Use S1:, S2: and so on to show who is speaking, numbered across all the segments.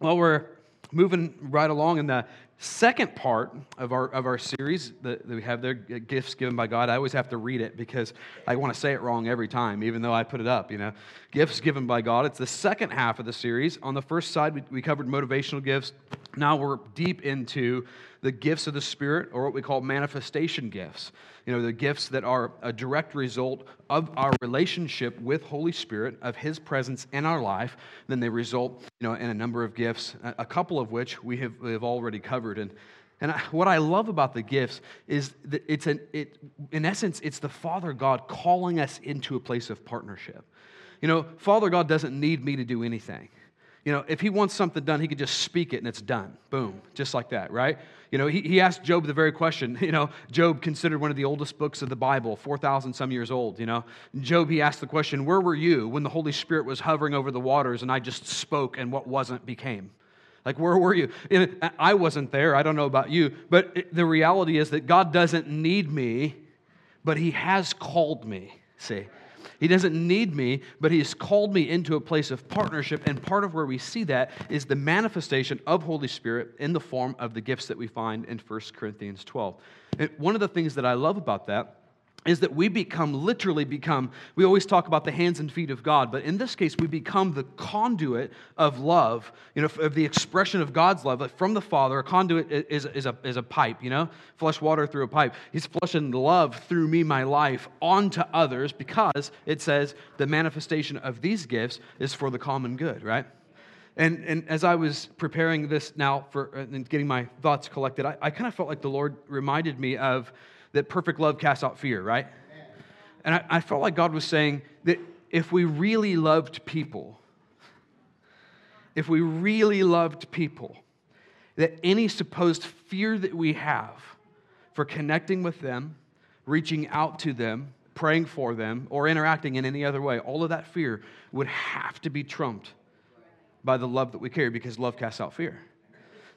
S1: Well, we're moving right along in the second part of our, of our series that, that we have there, Gifts Given by God. I always have to read it because I want to say it wrong every time, even though I put it up, you know. Gifts Given by God. It's the second half of the series. On the first side, we, we covered motivational gifts. Now we're deep into the gifts of the Spirit, or what we call manifestation gifts. You know, the gifts that are a direct result of our relationship with Holy Spirit, of His presence in our life. Then they result, you know, in a number of gifts, a couple of which we have, we have already covered. And and what I love about the gifts is that it's an, it, in essence, it's the Father God calling us into a place of partnership. You know, Father God doesn't need me to do anything. You know, if he wants something done, he could just speak it and it's done. Boom. Just like that, right? You know, he, he asked Job the very question. You know, Job considered one of the oldest books of the Bible, 4,000 some years old. You know, Job, he asked the question, Where were you when the Holy Spirit was hovering over the waters and I just spoke and what wasn't became? Like, where were you? I wasn't there. I don't know about you. But the reality is that God doesn't need me, but He has called me. See? He doesn't need me, but He's called me into a place of partnership. And part of where we see that is the manifestation of Holy Spirit in the form of the gifts that we find in 1 Corinthians 12. And one of the things that I love about that is that we become literally become we always talk about the hands and feet of god but in this case we become the conduit of love you know of the expression of god's love from the father. A conduit is, is, a, is a pipe you know? Flush water through a pipe. He's flushing love through me my life onto others because it says the manifestation of these gifts is for the common good right? And, and as I was preparing this now for uh, and getting my thoughts collected, I, I kind of felt like the Lord reminded me of that perfect love casts out fear, right? And I, I felt like God was saying that if we really loved people, if we really loved people, that any supposed fear that we have for connecting with them, reaching out to them, praying for them, or interacting in any other way, all of that fear would have to be trumped by the love that we carry because love casts out fear.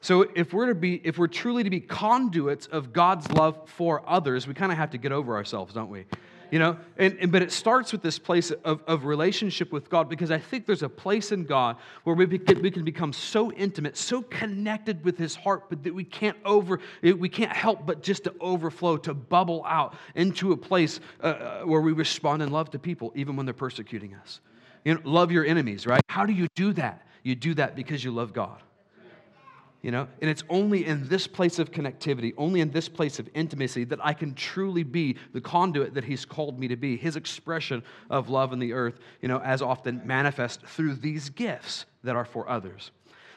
S1: So if we're to be, if we're truly to be conduits of God's love for others, we kind of have to get over ourselves, don't we? You know, and, and, but it starts with this place of, of relationship with God because I think there's a place in God where we, be, we can become so intimate, so connected with His heart, but that we can't over, we can't help but just to overflow, to bubble out into a place uh, uh, where we respond in love to people, even when they're persecuting us. You know, love your enemies, right? How do you do that? You do that because you love God you know? And it's only in this place of connectivity only in this place of intimacy that i can truly be the conduit that he's called me to be his expression of love in the earth you know as often manifest through these gifts that are for others.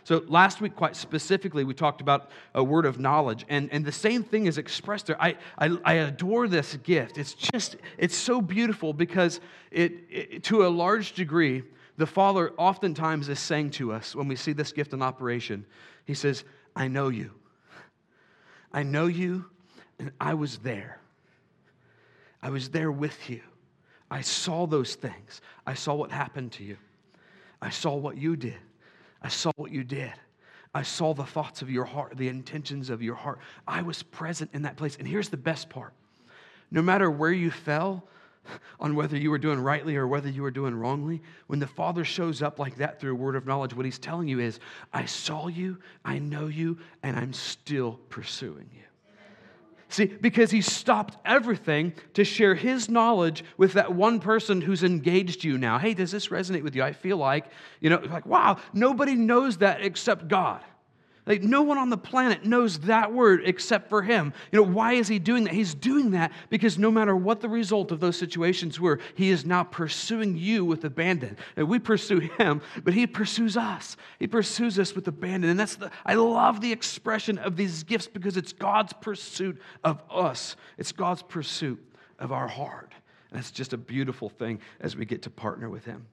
S1: So last week quite specifically we talked about a word of knowledge and, and the same thing is expressed there. I, I, I adore this gift. It's just it's so beautiful because it, it to a large degree the father oftentimes is saying to us when we see this gift in operation he says, I know you. I know you, and I was there. I was there with you. I saw those things. I saw what happened to you. I saw what you did. I saw what you did. I saw the thoughts of your heart, the intentions of your heart. I was present in that place. And here's the best part no matter where you fell, on whether you were doing rightly or whether you were doing wrongly. When the Father shows up like that through a word of knowledge, what He's telling you is, I saw you, I know you, and I'm still pursuing you. See, because he stopped everything to share his knowledge with that one person who's engaged you now. Hey, does this resonate with you? I feel like, you know, like, wow, nobody knows that except God. Like, no one on the planet knows that word except for him. You know, why is he doing that? He's doing that because no matter what the result of those situations were, he is now pursuing you with abandon. And we pursue him, but he pursues us. He pursues us with abandon. And that's the, I love the expression of these gifts because it's God's pursuit of us, it's God's pursuit of our heart. And it's just a beautiful thing as we get to partner with him.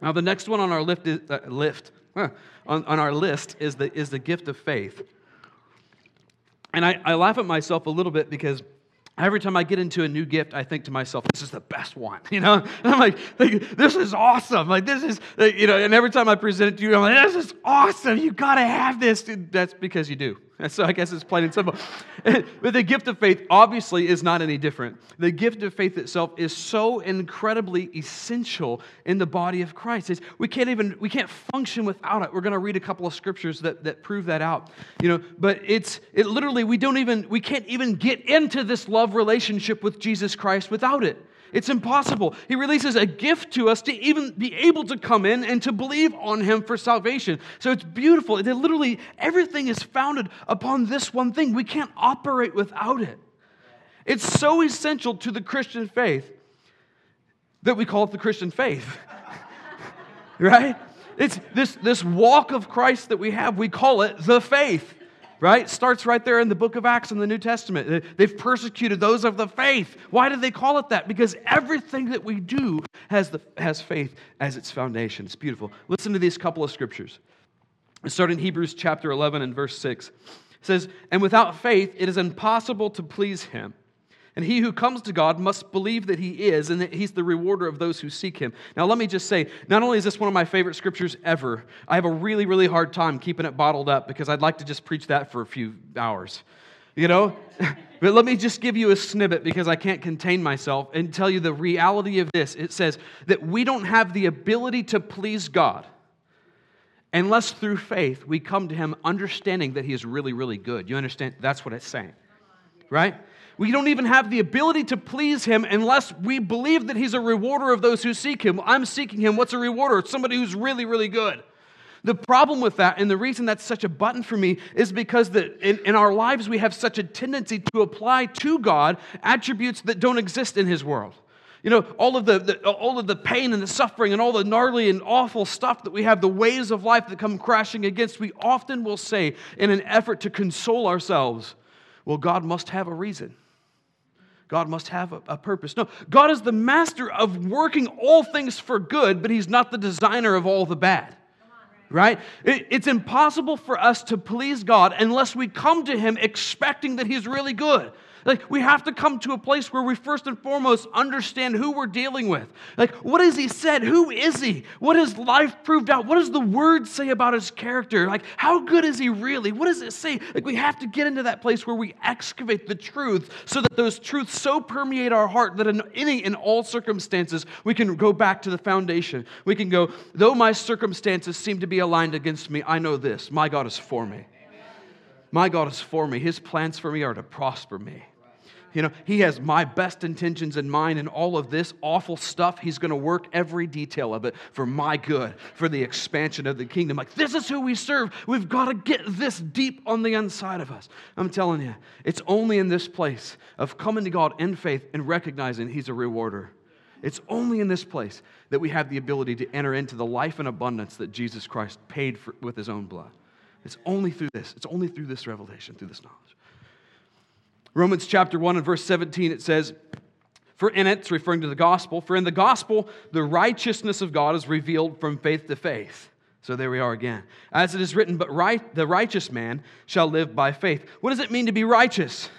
S1: Now, the next one on our lift uh, lift, huh, on, on our list is the, is the gift of faith. And I, I laugh at myself a little bit because every time I get into a new gift, I think to myself, this is the best one, you know? And I'm like, this is awesome. Like, this is, you know, and every time I present it to you, I'm like, this is awesome. You got to have this. That's because you do. So I guess it's plain and simple. but the gift of faith obviously is not any different. The gift of faith itself is so incredibly essential in the body of Christ. It's, we can't even we can't function without it. We're going to read a couple of scriptures that, that prove that out. You know, but it's it literally we don't even we can't even get into this love relationship with Jesus Christ without it. It's impossible. He releases a gift to us to even be able to come in and to believe on Him for salvation. So it's beautiful. It literally, everything is founded upon this one thing. We can't operate without it. It's so essential to the Christian faith that we call it the Christian faith. right? It's this, this walk of Christ that we have, we call it the faith right? Starts right there in the book of Acts in the New Testament. They've persecuted those of the faith. Why did they call it that? Because everything that we do has, the, has faith as its foundation. It's beautiful. Listen to these couple of scriptures. Start in Hebrews chapter 11 and verse 6. It says, And without faith, it is impossible to please him. And he who comes to God must believe that he is and that he's the rewarder of those who seek him. Now, let me just say, not only is this one of my favorite scriptures ever, I have a really, really hard time keeping it bottled up because I'd like to just preach that for a few hours. You know? but let me just give you a snippet because I can't contain myself and tell you the reality of this. It says that we don't have the ability to please God unless through faith we come to him understanding that he is really, really good. You understand? That's what it's saying. Right? We don't even have the ability to please him unless we believe that he's a rewarder of those who seek him. I'm seeking him. What's a rewarder? It's somebody who's really, really good. The problem with that, and the reason that's such a button for me, is because that in, in our lives we have such a tendency to apply to God attributes that don't exist in his world. You know, all of the, the, all of the pain and the suffering and all the gnarly and awful stuff that we have, the waves of life that come crashing against, we often will say in an effort to console ourselves, well, God must have a reason. God must have a, a, purpose. No, God is the master of working all things for good, but He's not the designer of all the bad. Right? It, it's impossible for us to please God unless we come to Him expecting that He's really good. Like, we have to come to a place where we first and foremost understand who we're dealing with. Like, what has he said? Who is he? What has life proved out? What does the word say about his character? Like, how good is he really? What does it say? Like, we have to get into that place where we excavate the truth so that those truths so permeate our heart that in any in all circumstances we can go back to the foundation. We can go, though my circumstances seem to be aligned against me, I know this my God is for me. My God is for me. His plans for me are to prosper me. You know, He has my best intentions in mind, and all of this awful stuff, He's going to work every detail of it for my good, for the expansion of the kingdom. Like, this is who we serve. We've got to get this deep on the inside of us. I'm telling you, it's only in this place of coming to God in faith and recognizing He's a rewarder. It's only in this place that we have the ability to enter into the life and abundance that Jesus Christ paid for with His own blood. It's only through this. It's only through this revelation, through this knowledge. Romans chapter 1 and verse 17, it says, For in it, it's referring to the gospel, for in the gospel, the righteousness of God is revealed from faith to faith. So there we are again. As it is written, but right, the righteous man shall live by faith. What does it mean to be righteous?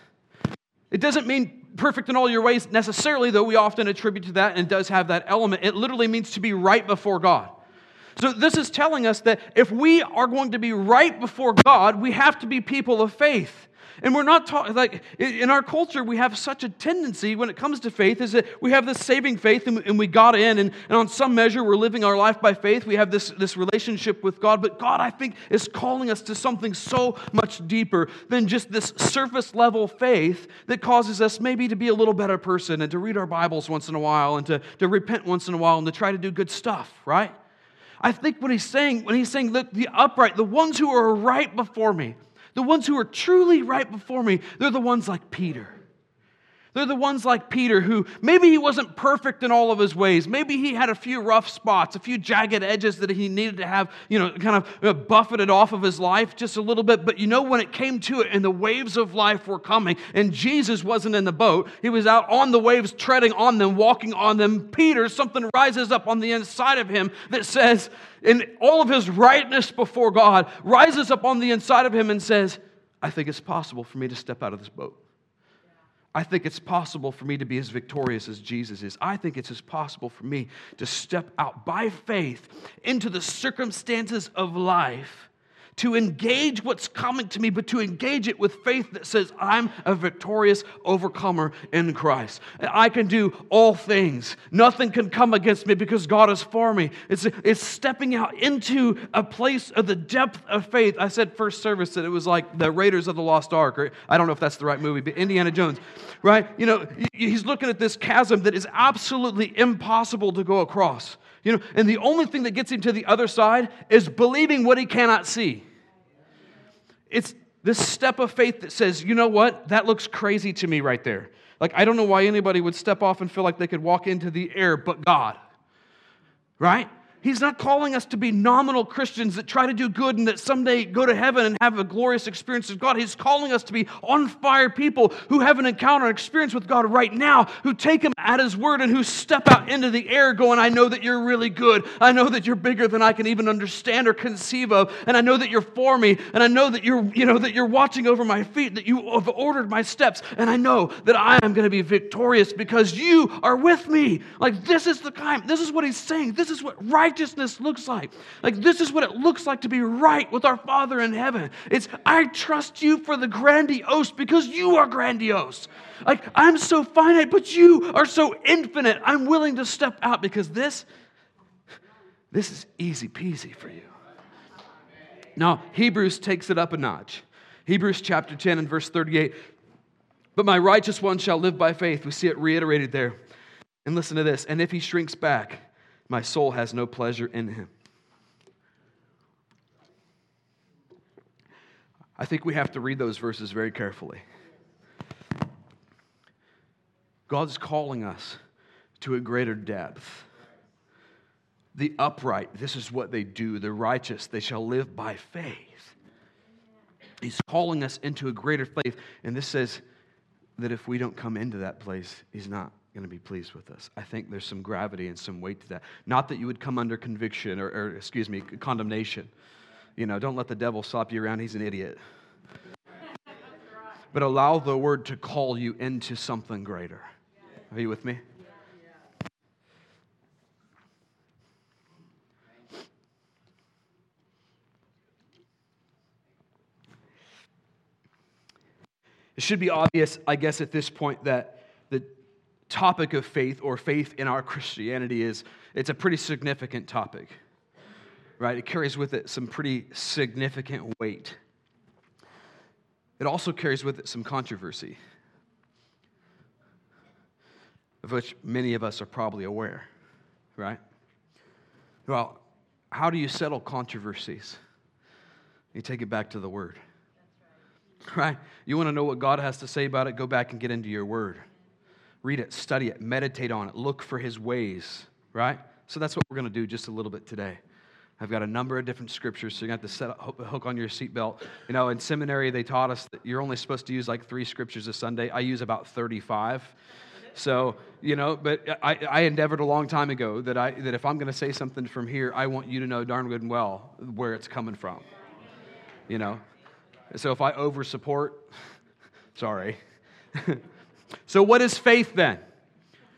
S1: It doesn't mean perfect in all your ways necessarily, though we often attribute to that and does have that element. It literally means to be right before God. So, this is telling us that if we are going to be right before God, we have to be people of faith. And we're not talking, like, in our culture, we have such a tendency when it comes to faith is that we have this saving faith and, we got in, and, and on some measure, we're living our life by faith. We have this, this relationship with God. But God, I think, is calling us to something so much deeper than just this surface level faith that causes us maybe to be a little better person and to read our Bibles once in a while and to, to repent once in a while and to try to do good stuff, right? I think what he's saying, when he's saying, look, the upright, the ones who are right before me, the ones who are truly right before me, they're the ones like Peter. They're the ones like Peter who maybe he wasn't perfect in all of his ways. Maybe he had a few rough spots, a few jagged edges that he needed to have, you know, kind of buffeted off of his life just a little bit. But you know, when it came to it and the waves of life were coming and Jesus wasn't in the boat, he was out on the waves, treading on them, walking on them. Peter, something rises up on the inside of him that says, in all of his rightness before God, rises up on the inside of him and says, I think it's possible for me to step out of this boat. I think it's possible for me to be as victorious as Jesus is. I think it's as possible for me to step out by faith into the circumstances of life to engage what's coming to me, but to engage it with faith that says, I'm a victorious overcomer in Christ. I can do all things. Nothing can come against me because God is for me. It's, it's stepping out into a place of the depth of faith. I said first service that it was like the Raiders of the Lost Ark, or I don't know if that's the right movie, but Indiana Jones, right? You know, he's looking at this chasm that is absolutely impossible to go across. You know, and the only thing that gets him to the other side is believing what he cannot see. It's this step of faith that says, you know what? That looks crazy to me right there. Like, I don't know why anybody would step off and feel like they could walk into the air but God. Right? He's not calling us to be nominal Christians that try to do good and that someday go to heaven and have a glorious experience with God. He's calling us to be on fire people who have an encounter, an experience with God right now, who take Him at His word and who step out into the air going, I know that you're really good. I know that you're bigger than I can even understand or conceive of. And I know that you're for me. And I know that you're, you know, that you're watching over my feet, that you have ordered my steps. And I know that I am going to be victorious because you are with me. Like this is the kind, this is what He's saying. This is what right righteousness looks like. Like, this is what it looks like to be right with our Father in heaven. It's, I trust you for the grandiose because you are grandiose. Like, I'm so finite, but you are so infinite. I'm willing to step out because this, this is easy peasy for you. Now, Hebrews takes it up a notch. Hebrews chapter 10 and verse 38. But my righteous one shall live by faith. We see it reiterated there. And listen to this. And if he shrinks back, my soul has no pleasure in him. I think we have to read those verses very carefully. God's calling us to a greater depth. The upright, this is what they do. The righteous, they shall live by faith. He's calling us into a greater faith. And this says that if we don't come into that place, He's not going to be pleased with us. I think there's some gravity and some weight to that. Not that you would come under conviction or, or excuse me, condemnation. You know, don't let the devil slap you around. He's an idiot. But allow the word to call you into something greater. Are you with me? It should be obvious, I guess, at this point that topic of faith or faith in our Christianity is it's a pretty significant topic. Right? It carries with it some pretty significant weight. It also carries with it some controversy, of which many of us are probably aware, right? Well, how do you settle controversies? You take it back to the Word. Right? You want to know what God has to say about it? Go back and get into your Word read it, study it, meditate on it, look for his ways, right? So that's what we're going to do just a little bit today. I've got a number of different scriptures, so you have to set a hook on your seatbelt. You know, in seminary, they taught us that you're only supposed to use like three scriptures a Sunday. I use about 35. So, you know, but I, I endeavored a long time ago that, I, that if I'm going to say something from here, I want you to know darn good and well where it's coming from. You know? So if I over support, sorry. So, what is faith then?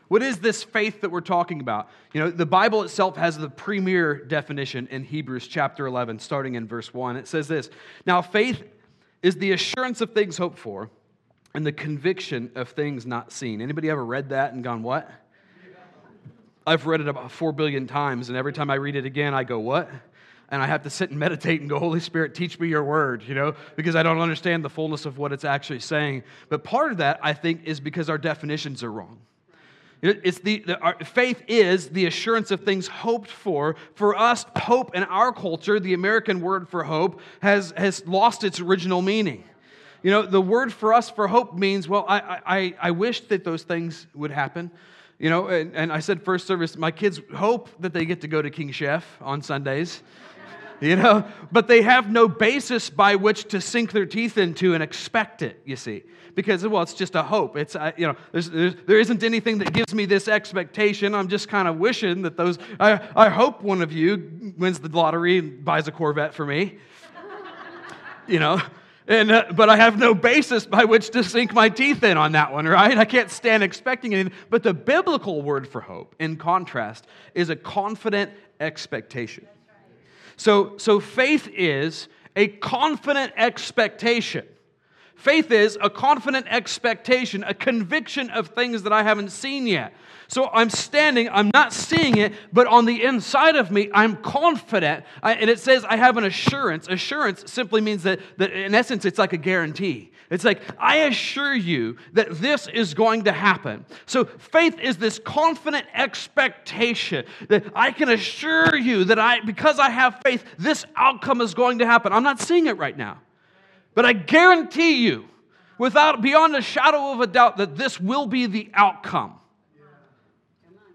S1: What is this faith that we're talking about? You know, the Bible itself has the premier definition in Hebrews chapter 11, starting in verse 1. It says this Now, faith is the assurance of things hoped for and the conviction of things not seen. Anybody ever read that and gone, what? I've read it about four billion times, and every time I read it again, I go, what? And I have to sit and meditate and go, Holy Spirit, teach me your word, you know, because I don't understand the fullness of what it's actually saying. But part of that, I think, is because our definitions are wrong. It's the, the our, faith is the assurance of things hoped for. For us, hope in our culture, the American word for hope, has, has lost its original meaning. You know, the word for us for hope means, well, I, I, I wish that those things would happen. You know, and, and I said first service, my kids hope that they get to go to King Chef on Sundays you know, but they have no basis by which to sink their teeth into and expect it, you see. Because, well, it's just a hope. It's, uh, you know, there's, there's, there isn't anything that gives me this expectation. I'm just kind of wishing that those, I, I hope one of you wins the lottery and buys a Corvette for me. you know, and, uh, but I have no basis by which to sink my teeth in on that one, right? I can't stand expecting anything. But the biblical word for hope, in contrast, is a confident expectation. So, so faith is a confident expectation. Faith is a confident expectation, a conviction of things that I haven't seen yet. So I'm standing, I'm not seeing it, but on the inside of me, I'm confident. I, and it says I have an assurance. Assurance simply means that, that, in essence, it's like a guarantee. It's like, I assure you that this is going to happen. So faith is this confident expectation that I can assure you that I, because I have faith, this outcome is going to happen. I'm not seeing it right now. But I guarantee you, without beyond a shadow of a doubt, that this will be the outcome.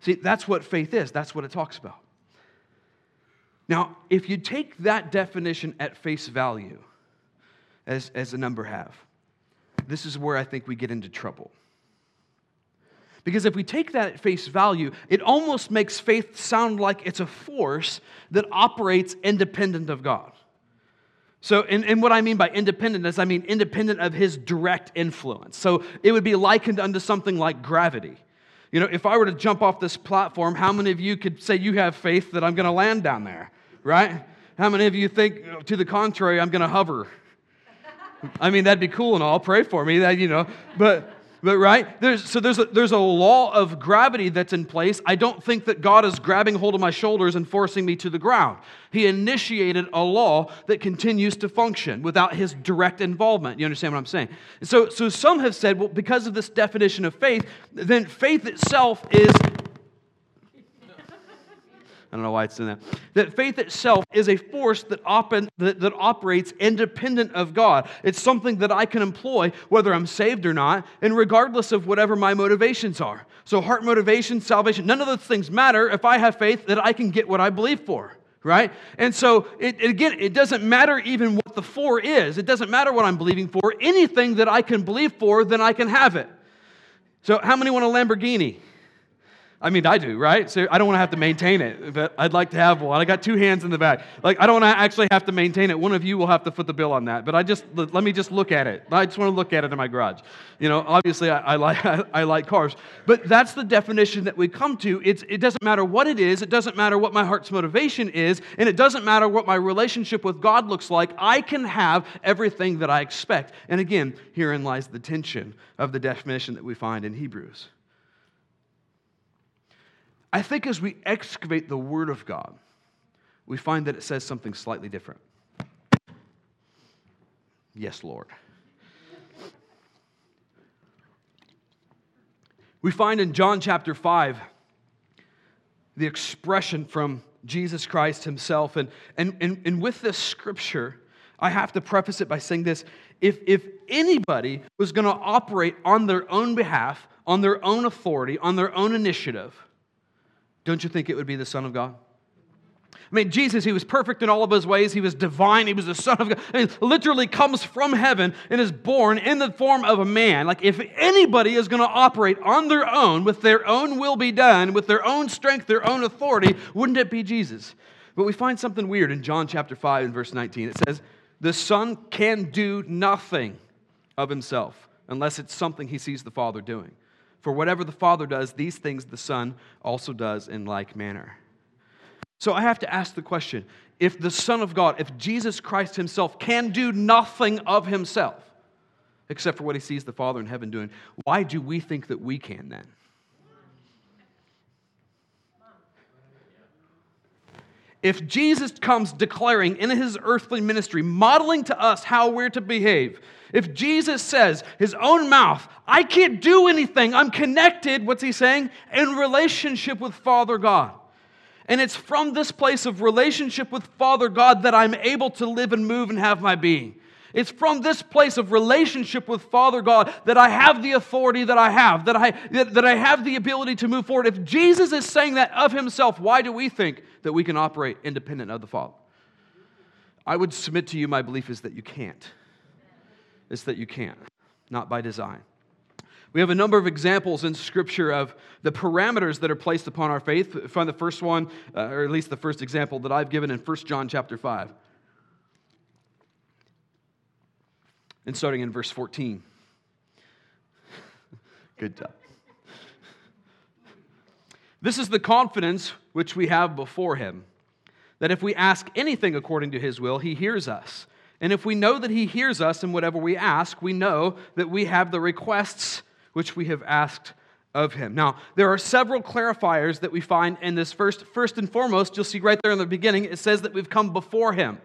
S1: See, that's what faith is, that's what it talks about. Now, if you take that definition at face value, as, as a number have, this is where I think we get into trouble. Because if we take that at face value, it almost makes faith sound like it's a force that operates independent of God. So, and, and what I mean by independent is I mean independent of his direct influence. So, it would be likened unto something like gravity. You know, if I were to jump off this platform, how many of you could say you have faith that I'm going to land down there, right? How many of you think, to the contrary, I'm going to hover? I mean, that'd be cool and all. Pray for me, that you know. But but right there's so there's a, there's a law of gravity that's in place. I don't think that God is grabbing hold of my shoulders and forcing me to the ground. He initiated a law that continues to function without His direct involvement. You understand what I'm saying? So so some have said, well, because of this definition of faith, then faith itself is I don't know why it's in that. That faith itself is a force that, op- that, that, operates independent of God. It's something that I can employ whether I'm saved or not, and regardless of whatever my motivations are. So, heart motivation, salvation, none of those things matter if I have faith that I can get what I believe for. Right? And so, it, again, it doesn't matter even what the for is. It doesn't matter what I'm believing for. Anything that I can believe for, then I can have it. So, how many want a Lamborghini? I mean, I do, right? So I don't want to have to maintain it, but I'd like to have one. I got two hands in the back. Like, I don't want to actually have to maintain it. One of you will have to foot the bill on that. But I just, let me just look at it. I just want to look at it in my garage. You know, obviously, I, I like, I, I, like cars. But that's the definition that we come to. It's, it doesn't matter what it is, it doesn't matter what my heart's motivation is, and it doesn't matter what my relationship with God looks like. I can have everything that I expect. And again, herein lies the tension of the definition that we find in Hebrews. I think as we excavate the Word of God, we find that it says something slightly different. Yes, Lord. We find in John chapter 5 the expression from Jesus Christ himself. And, and, and, and with this scripture, I have to preface it by saying this. If, if anybody was going to operate on their own behalf, on their own authority, on their own initiative, don't you think it would be the Son of God? I mean, Jesus, he was perfect in all of his ways. He was divine. He was the Son of God. I mean, literally comes from heaven and is born in the form of a man. Like, if anybody is going to operate on their own, with their own will be done, with their own strength, their own authority, wouldn't it be Jesus? But we find something weird in John chapter 5 and verse 19. It says, The Son can do nothing of himself unless it's something he sees the Father doing. For whatever the Father does, these things the Son also does in like manner. So I have to ask the question if the Son of God, if Jesus Christ Himself can do nothing of Himself, except for what He sees the Father in heaven doing, why do we think that we can then? If Jesus comes declaring in his earthly ministry, modeling to us how we're to behave, if Jesus says, his own mouth, I can't do anything, I'm connected, what's he saying? In relationship with Father God. And it's from this place of relationship with Father God that I'm able to live and move and have my being. It's from this place of relationship with Father God that I have the authority that I have, that I, that, I have the ability to move forward. If Jesus is saying that of himself, why do we think that we can operate independent of the Father? I would submit to you, my belief is that you can't. It's that you can't, not by design. We have a number of examples in Scripture of the parameters that are placed upon our faith. Find the first one, uh, or at least the first example that I've given in 1 John chapter 5. And starting in verse 14. Good job. This is the confidence which we have before him that if we ask anything according to his will, he hears us. And if we know that He hears us in whatever we ask, we know that we have the requests which we have asked of Him. Now, there are several clarifiers that we find in this first. First and foremost, you'll see right there in the beginning, it says that we've come before Him.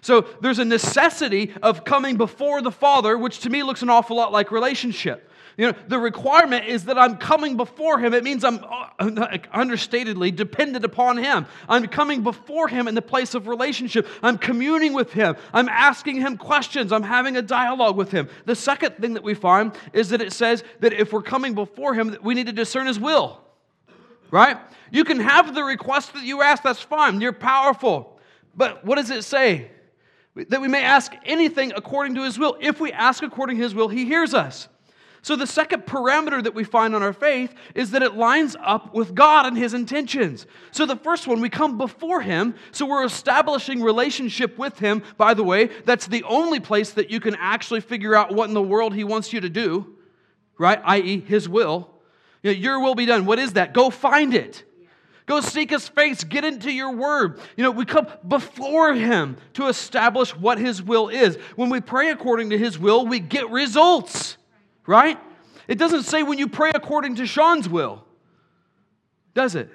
S1: So there's a necessity of coming before the Father, which to me looks an awful lot like relationship. You know, the requirement is that I'm coming before him. It means I'm uh, understatedly dependent upon him. I'm coming before him in the place of relationship. I'm communing with him. I'm asking him questions. I'm having a dialogue with him. The second thing that we find is that it says that if we're coming before him, we need to discern his will. Right? You can have the request that you ask, that's fine. You're powerful. But what does it say? That we may ask anything according to his will. If we ask according to his will, he hears us. So, the second parameter that we find on our faith is that it lines up with God and His intentions. So, the first one, we come before Him, so we're establishing relationship with Him. By the way, that's the only place that you can actually figure out what in the world He wants you to do, right? I.e., His will. You know, your will be done. What is that? Go find it. Go seek his face. Get into your word. You know, we come before him to establish what his will is. When we pray according to his will, we get results right? It doesn't say when you pray according to Sean's will, does it?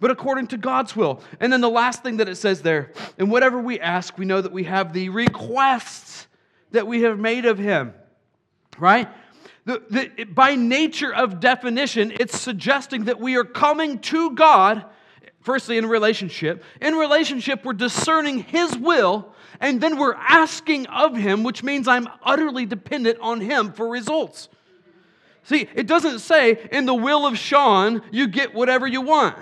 S1: But according to God's will. And then the last thing that it says there, and whatever we ask, we know that we have the requests that we have made of Him, right? The, the, by nature of definition, it's suggesting that we are coming to God, firstly in relationship. In relationship, we're discerning His will and then we're asking of Him, which means I'm utterly dependent on Him for results. See, it doesn't say in the will of Sean, you get whatever you want.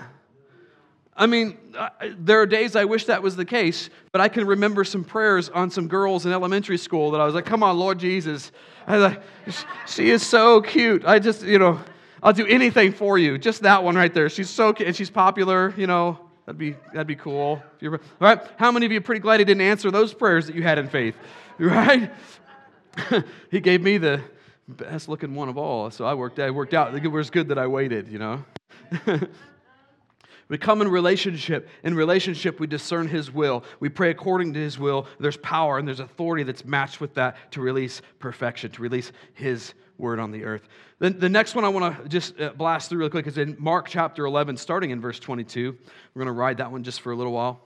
S1: I mean, uh, there are days I wish that was the case, but I can remember some prayers on some girls in elementary school that I was like, come on, Lord Jesus. I was like, she is so cute. I just, you know, I'll do anything for you. Just that one right there. She's so cute and she's popular, you know. That'd be, that'd be cool. All right? How many of you are pretty glad he didn't answer those prayers that you had in faith? Right? he gave me the best looking one of all. So I worked, I worked out. It was good that I waited, you know? we come in relationship. In relationship, we discern His will. We pray according to His will. There's power and there's authority that's matched with that to release perfection, to release His word on the earth. Then the next one I want to just uh, blast through really quick is in Mark chapter 11, starting in verse 22. We're going to ride that one just for a little while.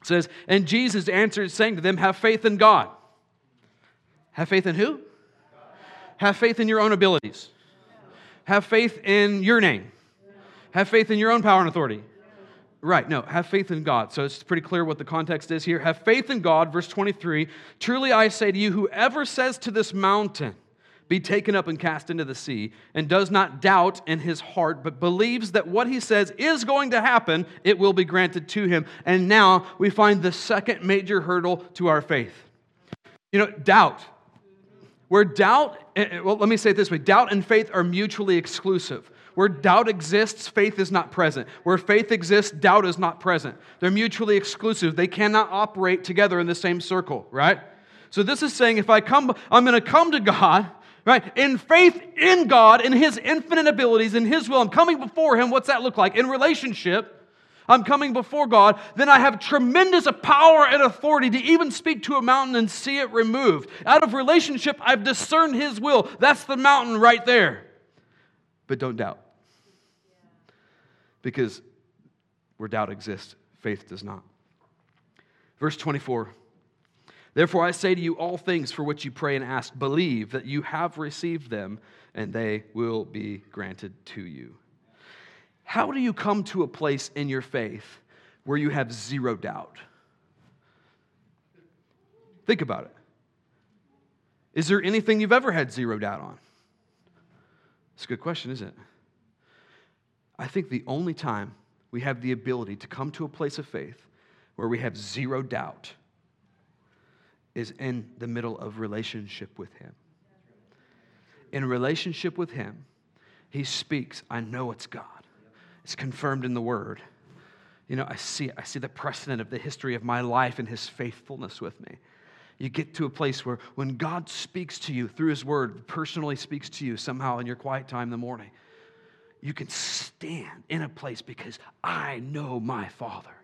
S1: It says, And Jesus answered, saying to them, Have faith in God. Have faith in who? Have faith in your own abilities. Have faith in your name. Have faith in your own power and authority. Right, no, have faith in God. So it's pretty clear what the context is here. Have faith in God, verse 23. Truly I say to you, whoever says to this mountain, be taken up and cast into the sea, and does not doubt in his heart, but believes that what he says is going to happen, it will be granted to him. And now we find the second major hurdle to our faith. You know, doubt. Where doubt, eh, eh, well, let me say it this way doubt and faith are mutually exclusive. Where doubt exists, faith is not present. Where faith exists, doubt is not present. They're mutually exclusive. They cannot operate together in the same circle, right? So this is saying if I come, I'm going to come to God right? In faith in God, in His infinite abilities, in His will, I'm coming before Him. What's that look like? In relationship, I'm coming before God, then I have tremendous power and authority to even speak to a mountain and see it removed. Out of relationship, I've discerned His will. That's the mountain right there. But don't doubt. Because where doubt exists, faith does not. Verse 24. Therefore, I say to you, all things for which you pray and ask, believe that you have received them, and they will be granted to you. How do you come to a place in your faith where you have zero doubt? Think about it. Is there anything you've ever had zero doubt on? It's a good question, isn't it? I think the only time we have the ability to come to a place of faith where we have zero doubt is in the middle of relationship with Him. In relationship with Him, He speaks. I know it's God. It's confirmed in the Word. You know, I see I see the precedent of the history of my life and His faithfulness with me. You get to a place where when God speaks to you through His Word, personally speaks to you somehow in your quiet time in the morning, you can stand in a place because I know my Father.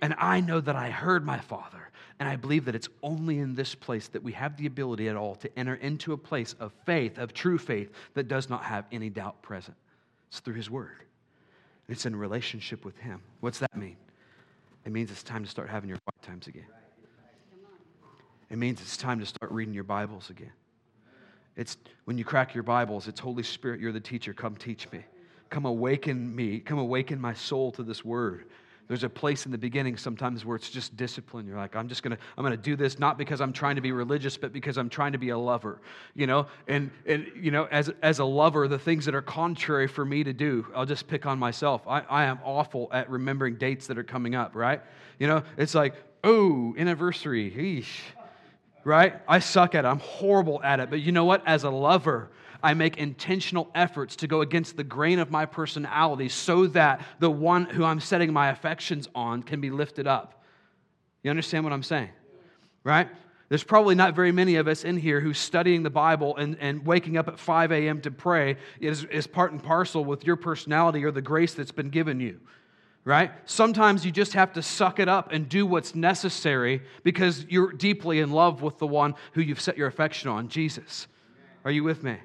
S1: And I know that I heard my Father. And I believe that it's only in this place that we have the ability at all to enter into a place of faith, of true faith, that does not have any doubt present. It's through His Word, it's in relationship with Him. What's that mean? It means it's time to start having your quiet times again. It means it's time to start reading your Bibles again. It's when you crack your Bibles, it's Holy Spirit, you're the teacher, come teach me. Come awaken me. Come awaken my soul to this word. There's a place in the beginning sometimes where it's just discipline. You're like, I'm just gonna, I'm gonna do this not because I'm trying to be religious, but because I'm trying to be a lover. You know, and and you know, as as a lover, the things that are contrary for me to do, I'll just pick on myself. I, I am awful at remembering dates that are coming up, right? You know, it's like, oh, anniversary, eesh. Right? I suck at it. I'm horrible at it. But you know what? As a lover, I make intentional efforts to go against the grain of my personality so that the one who I'm setting my affections on can be lifted up. You understand what I'm saying? Right? There's probably not very many of us in here who's studying the Bible and, and waking up at 5 a.m. to pray is, is part and parcel with your personality or the grace that's been given you right? Sometimes you just have to suck it up and do what's necessary because you're deeply in love with the one who you've set your affection on, Jesus. Are you with me?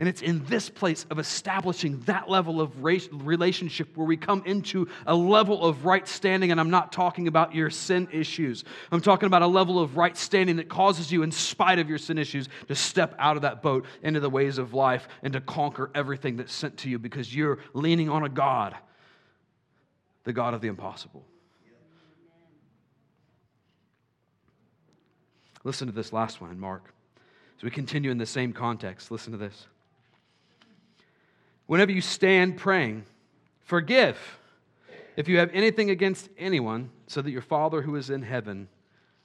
S1: And it's in this place of establishing that level of relationship where we come into a level of right standing. And I'm not talking about your sin issues. I'm talking about a level of right standing that causes you, in spite of your sin issues, to step out of that boat into the ways of life and to conquer everything that's sent to you because you're leaning on a God, the God of the impossible. Listen to this last one in Mark. As we continue in the same context, listen to this. Whenever you stand praying, forgive if you have anything against anyone, so that your Father who is in heaven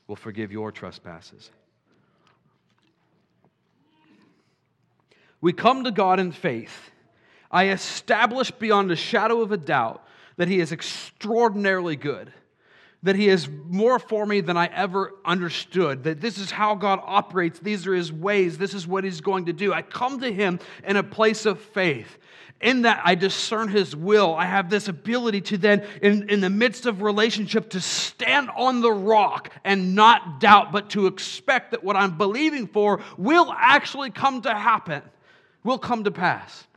S1: will forgive your trespasses. We come to God in faith. I establish beyond a shadow of a doubt that He is extraordinarily good that he is more for me than I ever understood, that this is how God operates, these are his ways, this is what he's going to do. I come to him in a place of faith. In that I discern his will. I have this ability to then, in, in the midst of relationship, to stand on the rock and not doubt, but to expect that what I'm believing for will actually come to happen, will come to pass.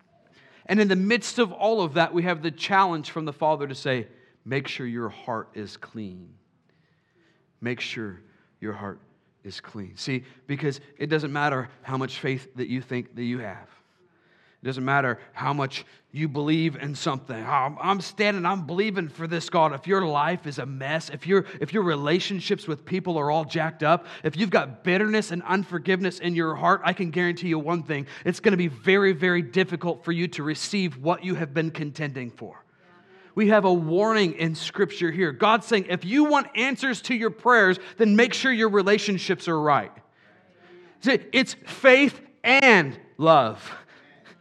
S1: And in the midst of all of that, we have the challenge from the Father to say, make sure your heart is clean. Make sure your heart is clean. See, because it doesn't matter how much faith that you think that you have. It doesn't matter how much you believe in something. I'm standing, I'm believing for this God. If your life is a mess, if, your if your relationships with people are all jacked up, if you've got bitterness and unforgiveness in your heart, I can guarantee you one thing it's going to be very, very difficult for you to receive what you have been contending for we have a warning in Scripture here. God's saying, if you want answers to your prayers, then make sure your relationships are right. It's faith and love,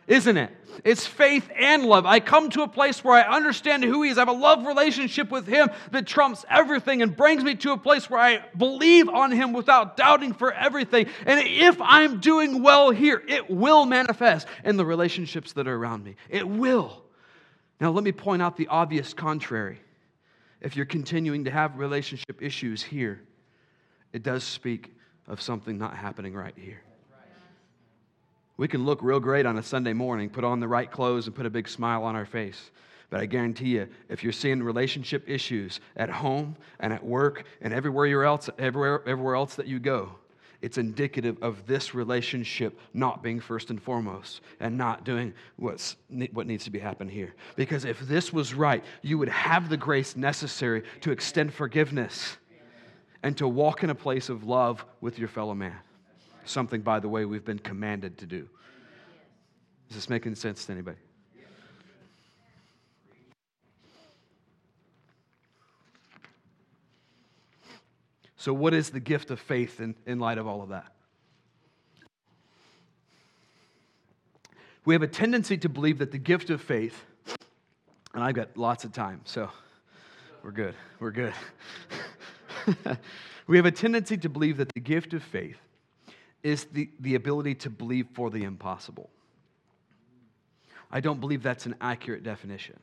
S1: isn't it? It's faith and love. I come to a place where I understand who He is. I have a love relationship with Him that trumps everything and brings me to a place where I believe on Him without doubting for everything. And if I'm doing well here, it will manifest in the relationships that are around me. It will. Now, let me point out the obvious contrary. If you're continuing to have relationship issues here, it does speak of something not happening right here. We can look real great on a Sunday morning, put on the right clothes, and put a big smile on our face. But I guarantee you, if you're seeing relationship issues at home and at work and everywhere else, everywhere, everywhere else that you go, it's indicative of this relationship not being first and foremost and not doing what's, what needs to be happening here. Because if this was right, you would have the grace necessary to extend forgiveness and to walk in a place of love with your fellow man. Something, by the way, we've been commanded to do. Is this making sense to anybody? So, what is the gift of faith in, in light of all of that? We have a tendency to believe that the gift of faith, and I've got lots of time, so we're good. We're good. we have a tendency to believe that the gift of faith is the, the ability to believe for the impossible. I don't believe that's an accurate definition.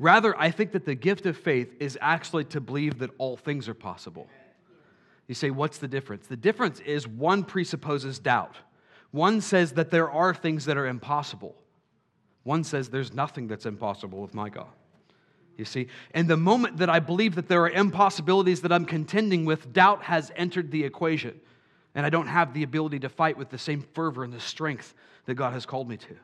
S1: Rather, I think that the gift of faith is actually to believe that all things are possible. You say, what's the difference? The difference is one presupposes doubt. One says that there are things that are impossible. One says there's nothing that's impossible with my God. You see? And the moment that I believe that there are impossibilities that I'm contending with, doubt has entered the equation. And I don't have the ability to fight with the same fervor and the strength that God has called me to.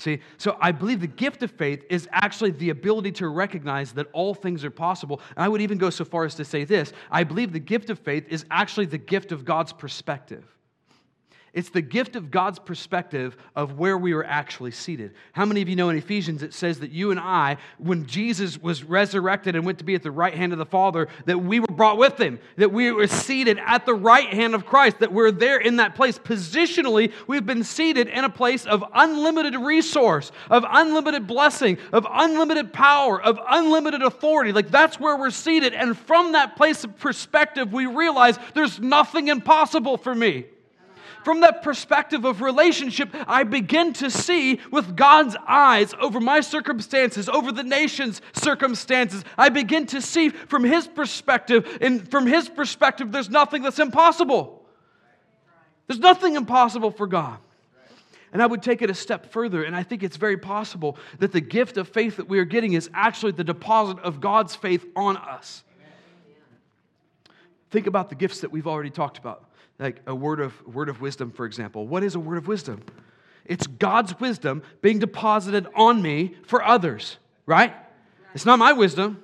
S1: See, so I believe the gift of faith is actually the ability to recognize that all things are possible. And I would even go so far as to say this I believe the gift of faith is actually the gift of God's perspective. It's the gift of God's perspective of where we are actually seated. How many of you know in Ephesians it says that you and I, when Jesus was resurrected and went to be at the right hand of the Father, that we were brought with him, that we were seated at the right hand of Christ, that we're there in that place. Positionally, we've been seated in a place of unlimited resource, of unlimited blessing, of unlimited power, of unlimited authority. Like that's where we're seated. And from that place of perspective, we realize there's nothing impossible for me from that perspective of relationship, I begin to see with God's eyes over my circumstances, over the nation's circumstances. I begin to see from His perspective, and from His perspective, there's nothing that's impossible. There's nothing impossible for God. And I would take it a step further, and I think it's very possible that the gift of faith that we are getting is actually the deposit of God's faith on us. Think about the gifts that we've already talked about like a word of word of wisdom for example. What is a word of wisdom? It's god's wisdom being deposited on me for others right? It's not my wisdom.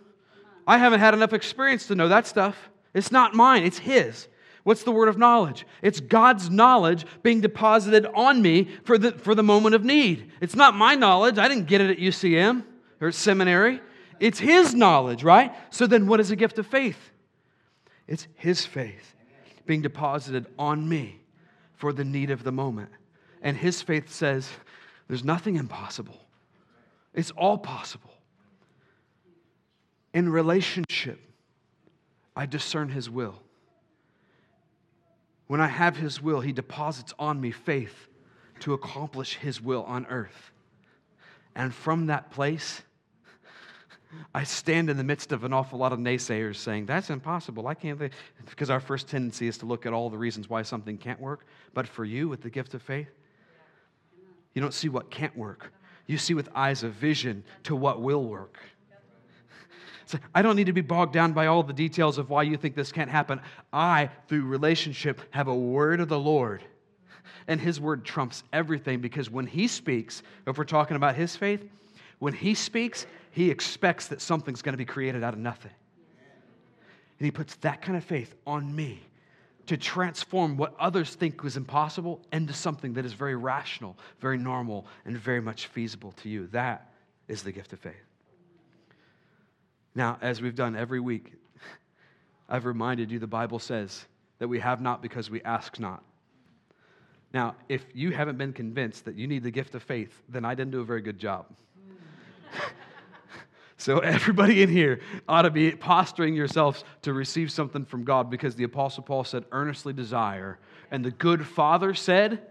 S1: I haven't had enough experience to know that stuff. It's not mine it's his. What's the word of knowledge? It's god's knowledge being deposited on me for the for the moment of need. It's not my knowledge. I didn't get it at ucm or seminary. It's his knowledge right? So then what is a gift of faith? It's his faith being deposited on me for the need of the moment. And his faith says, there's nothing impossible, it's all possible. In relationship, I discern his will. When I have his will, he deposits on me faith to accomplish his will on earth. And from that place, I stand in the midst of an awful lot of naysayers saying, that's impossible. I can't. Because our first tendency is to look at all the reasons why something can't work. But for you, with the gift of faith, you don't see what can't work. You see with eyes of vision to what will work. So I don't need to be bogged down by all the details of why you think this can't happen. I, through relationship, have a word of the Lord. And his word trumps everything because when he speaks, if we're talking about his faith, when he speaks, he expects that something's going to be created out of nothing. And he puts that kind of faith on me to transform what others think was impossible into something that is very rational, very normal, and very much feasible to you. That is the gift of faith. Now, as we've done every week, I've reminded you the Bible says that we have not because we ask not. Now, if you haven't been convinced that you need the gift of faith, then I didn't do a very good job. So, everybody in here ought to be posturing yourselves to receive something from God because the Apostle Paul said, earnestly desire. And the good Father said,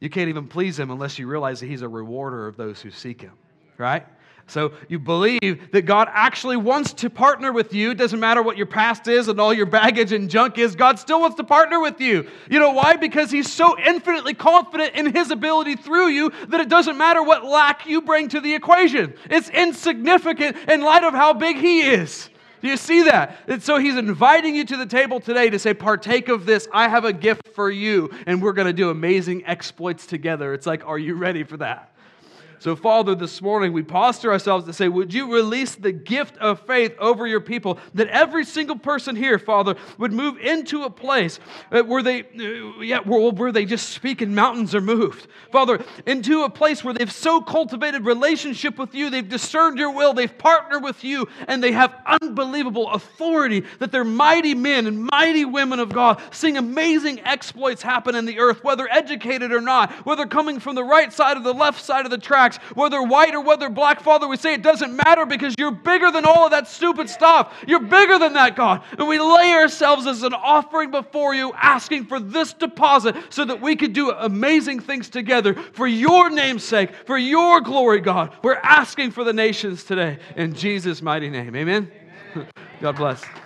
S1: you can't even please him unless you realize that he's a rewarder of those who seek him, right? So you believe that God actually wants to partner with you. It doesn't matter what your past is and all your baggage and junk is, God still wants to partner with you. You know why? Because He's so infinitely confident in His ability through you that it doesn't matter what lack you bring to the equation. It's insignificant in light of how big He is. Do you see that? And so he's inviting you to the table today to say, partake of this. I have a gift for you, and we're going to do amazing exploits together. It's like, are you ready for that? So, Father, this morning we posture ourselves to say, Would you release the gift of faith over your people that every single person here, Father, would move into a place uh, where they, uh, yeah, where they just speak and mountains are moved. Father, into a place where they've so cultivated relationship with you, they've discerned your will, they've partnered with you, and they have unbelievable authority that they're mighty men and mighty women of God, seeing amazing exploits happen in the earth, whether educated or not, whether coming from the right side or the left side of the track whether white or whether black, Father, we say it doesn't matter because you're bigger than all of that stupid stuff. You're bigger than that, God. And we lay ourselves as an offering before you, asking for this deposit so that we could do amazing things together for your name's sake, for your glory, God. We're asking for the nations today in Jesus' mighty name. Amen. Amen. God bless.